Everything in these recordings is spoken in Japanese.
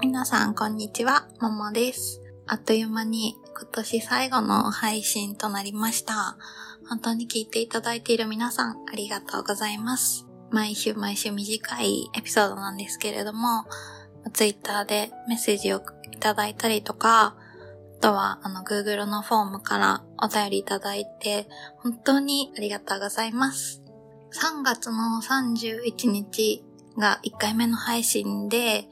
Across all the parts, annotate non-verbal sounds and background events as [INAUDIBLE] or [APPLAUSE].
皆さん、こんにちは。ももです。あっという間に今年最後の配信となりました。本当に聞いていただいている皆さん、ありがとうございます。毎週毎週短いエピソードなんですけれども、ツイッターでメッセージをいただいたりとか、あとは、あの、Google のフォームからお便りいただいて、本当にありがとうございます。3月の31日が1回目の配信で、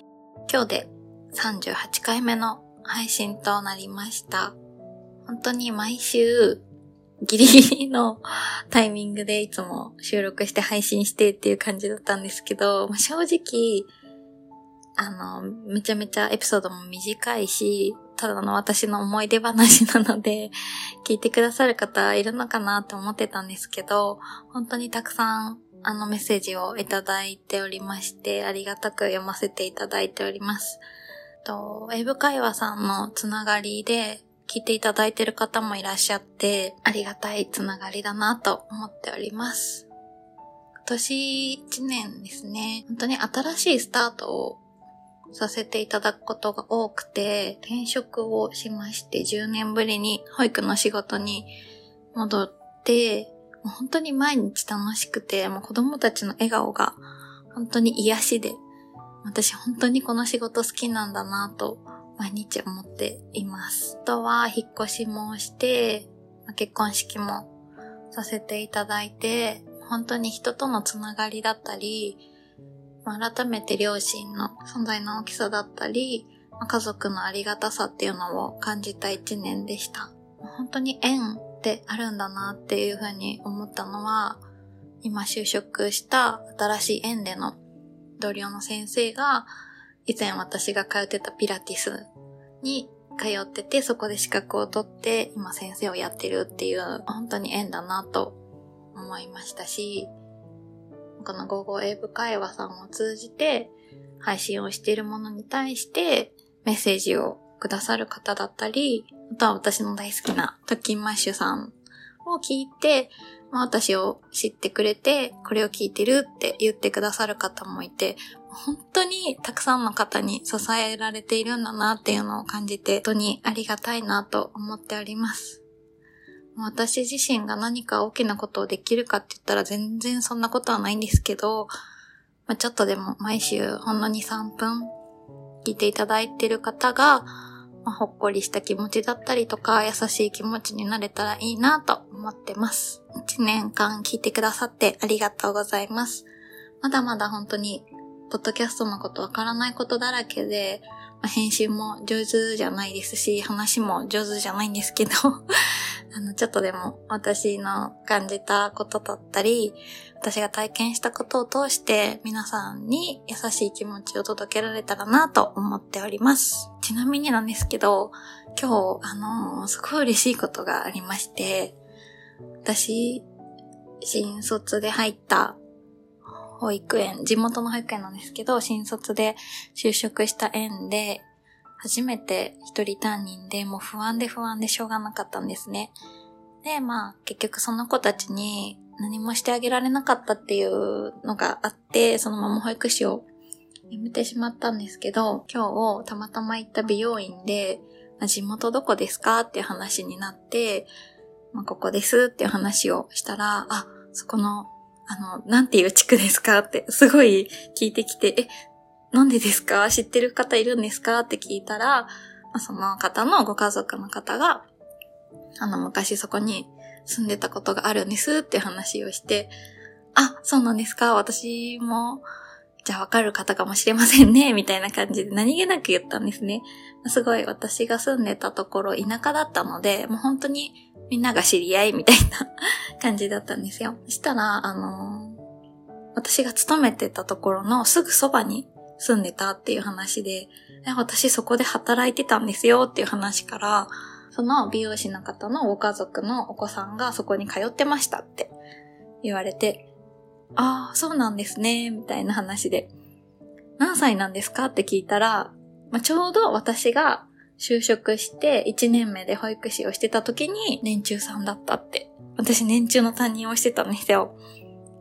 今日で38回目の配信となりました。本当に毎週、ギリギリのタイミングでいつも収録して配信してっていう感じだったんですけど、正直、あの、めちゃめちゃエピソードも短いし、ただの私の思い出話なので、[LAUGHS] 聞いてくださる方いるのかなって思ってたんですけど、本当にたくさんあのメッセージをいただいておりまして、ありがたく読ませていただいております。と、ウェブ会話さんのつながりで聞いていただいてる方もいらっしゃって、ありがたいつながりだなと思っております。今年1年ですね、本当に新しいスタートをさせていただくことが多くて、転職をしまして10年ぶりに保育の仕事に戻って、本当に毎日楽しくて、もう子供たちの笑顔が本当に癒しで、私本当にこの仕事好きなんだなと毎日思っています。あとは引っ越しもして、結婚式もさせていただいて、本当に人とのつながりだったり、改めて両親の存在の大きさだったり、家族のありがたさっていうのを感じた一年でした。本当に縁ってあるんだなっていうふうに思ったのは、今就職した新しい縁での同僚の先生が、以前私が通ってたピラティスに通ってて、そこで資格を取って、今先生をやってるっていう、本当に縁だなと思いましたし、この午後英語会話さんを通じて、配信をしているものに対してメッセージをくださる方だったり、あとは私の大好きなトッキンマッシュさんを聞いて、まあ、私を知ってくれて、これを聞いてるって言ってくださる方もいて、本当にたくさんの方に支えられているんだなっていうのを感じて、本当にありがたいなと思っております。私自身が何か大きなことをできるかって言ったら全然そんなことはないんですけど、まあ、ちょっとでも毎週ほんの2、3分聞いていただいている方が、まあ、ほっこりした気持ちだったりとか、優しい気持ちになれたらいいなと思ってます。1年間聞いてくださってありがとうございます。まだまだ本当に、ポッドキャストのことわからないことだらけで、まあ、編集も上手じゃないですし、話も上手じゃないんですけどあの、ちょっとでも私の感じたことだったり、私が体験したことを通して皆さんに優しい気持ちを届けられたらなと思っております。ちなみになんですけど、今日、あの、すごい嬉しいことがありまして、私、新卒で入った保育園、地元の保育園なんですけど、新卒で就職した園で、初めて一人担任でもう不安で不安でしょうがなかったんですね。で、まあ結局その子たちに何もしてあげられなかったっていうのがあって、そのまま保育士を辞めてしまったんですけど、今日たまたま行った美容院で、まあ地元どこですかっていう話になって、まあ、ここですっていう話をしたら、あ、そこの、あの、なんていう地区ですかってすごい聞いてきて、え、なんでですか？知ってる方いるんですか？って聞いたら、その方のご家族の方が、あの、昔そこに住んでたことがあるんですって話をして、あ、そうなんですか？私も、じゃあわかる方かもしれませんね、[LAUGHS] みたいな感じで何気なく言ったんですね。すごい私が住んでたところ田舎だったので、もう本当にみんなが知り合い [LAUGHS] みたいな感じだったんですよ。そしたら、あの私が勤めてたところのすぐそばに住んでたっていう話で、私そこで働いてたんですよっていう話から、その美容師の方のご家族のお子さんがそこに通ってましたって言われて、ああ、そうなんですね、みたいな話で、何歳なんですかって聞いたら、まあ、ちょうど私が就職して1年目で保育士をしてた時に年中さんだったって。私年中の担任をしてたんですよ。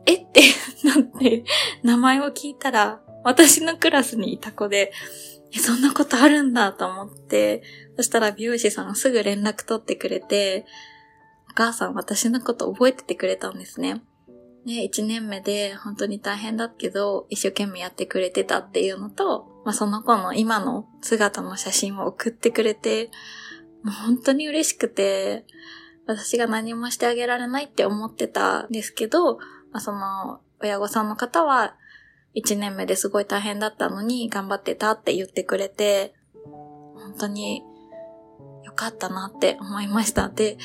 え？ってなって、名前を聞いたら、私のクラスにいた子で、え、そんなことあるんだと思って、そしたら美容師さんすぐ連絡取ってくれて、お母さん私のこと覚えててくれたんですね。ね、一年目で本当に大変だけど、一生懸命やってくれてたっていうのと、まあ、その子の今の姿の写真を送ってくれて、もう本当に嬉しくて、私が何もしてあげられないって思ってたんですけど、まあ、その、親御さんの方は、一年目ですごい大変だったのに頑張ってたって言ってくれて、本当に良かったなって思いました。で、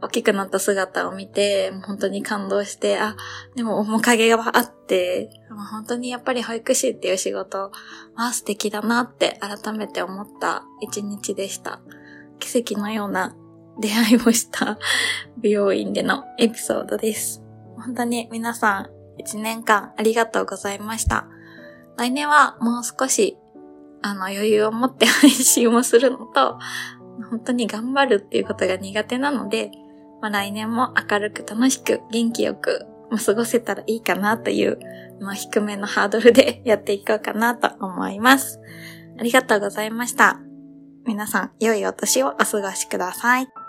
大きくなった姿を見て、本当に感動して、あ、でも面影があって、本当にやっぱり保育士っていう仕事は素敵だなって改めて思った一日でした。奇跡のような出会いをした [LAUGHS] 美容院でのエピソードです。本当に皆さん一年間ありがとうございました。来年はもう少しあの余裕を持って配信をするのと、本当に頑張るっていうことが苦手なので、まあ、来年も明るく楽しく元気よく過ごせたらいいかなという、まあ、低めのハードルでやっていこうかなと思います。ありがとうございました。皆さん、良いお年をお過ごしください。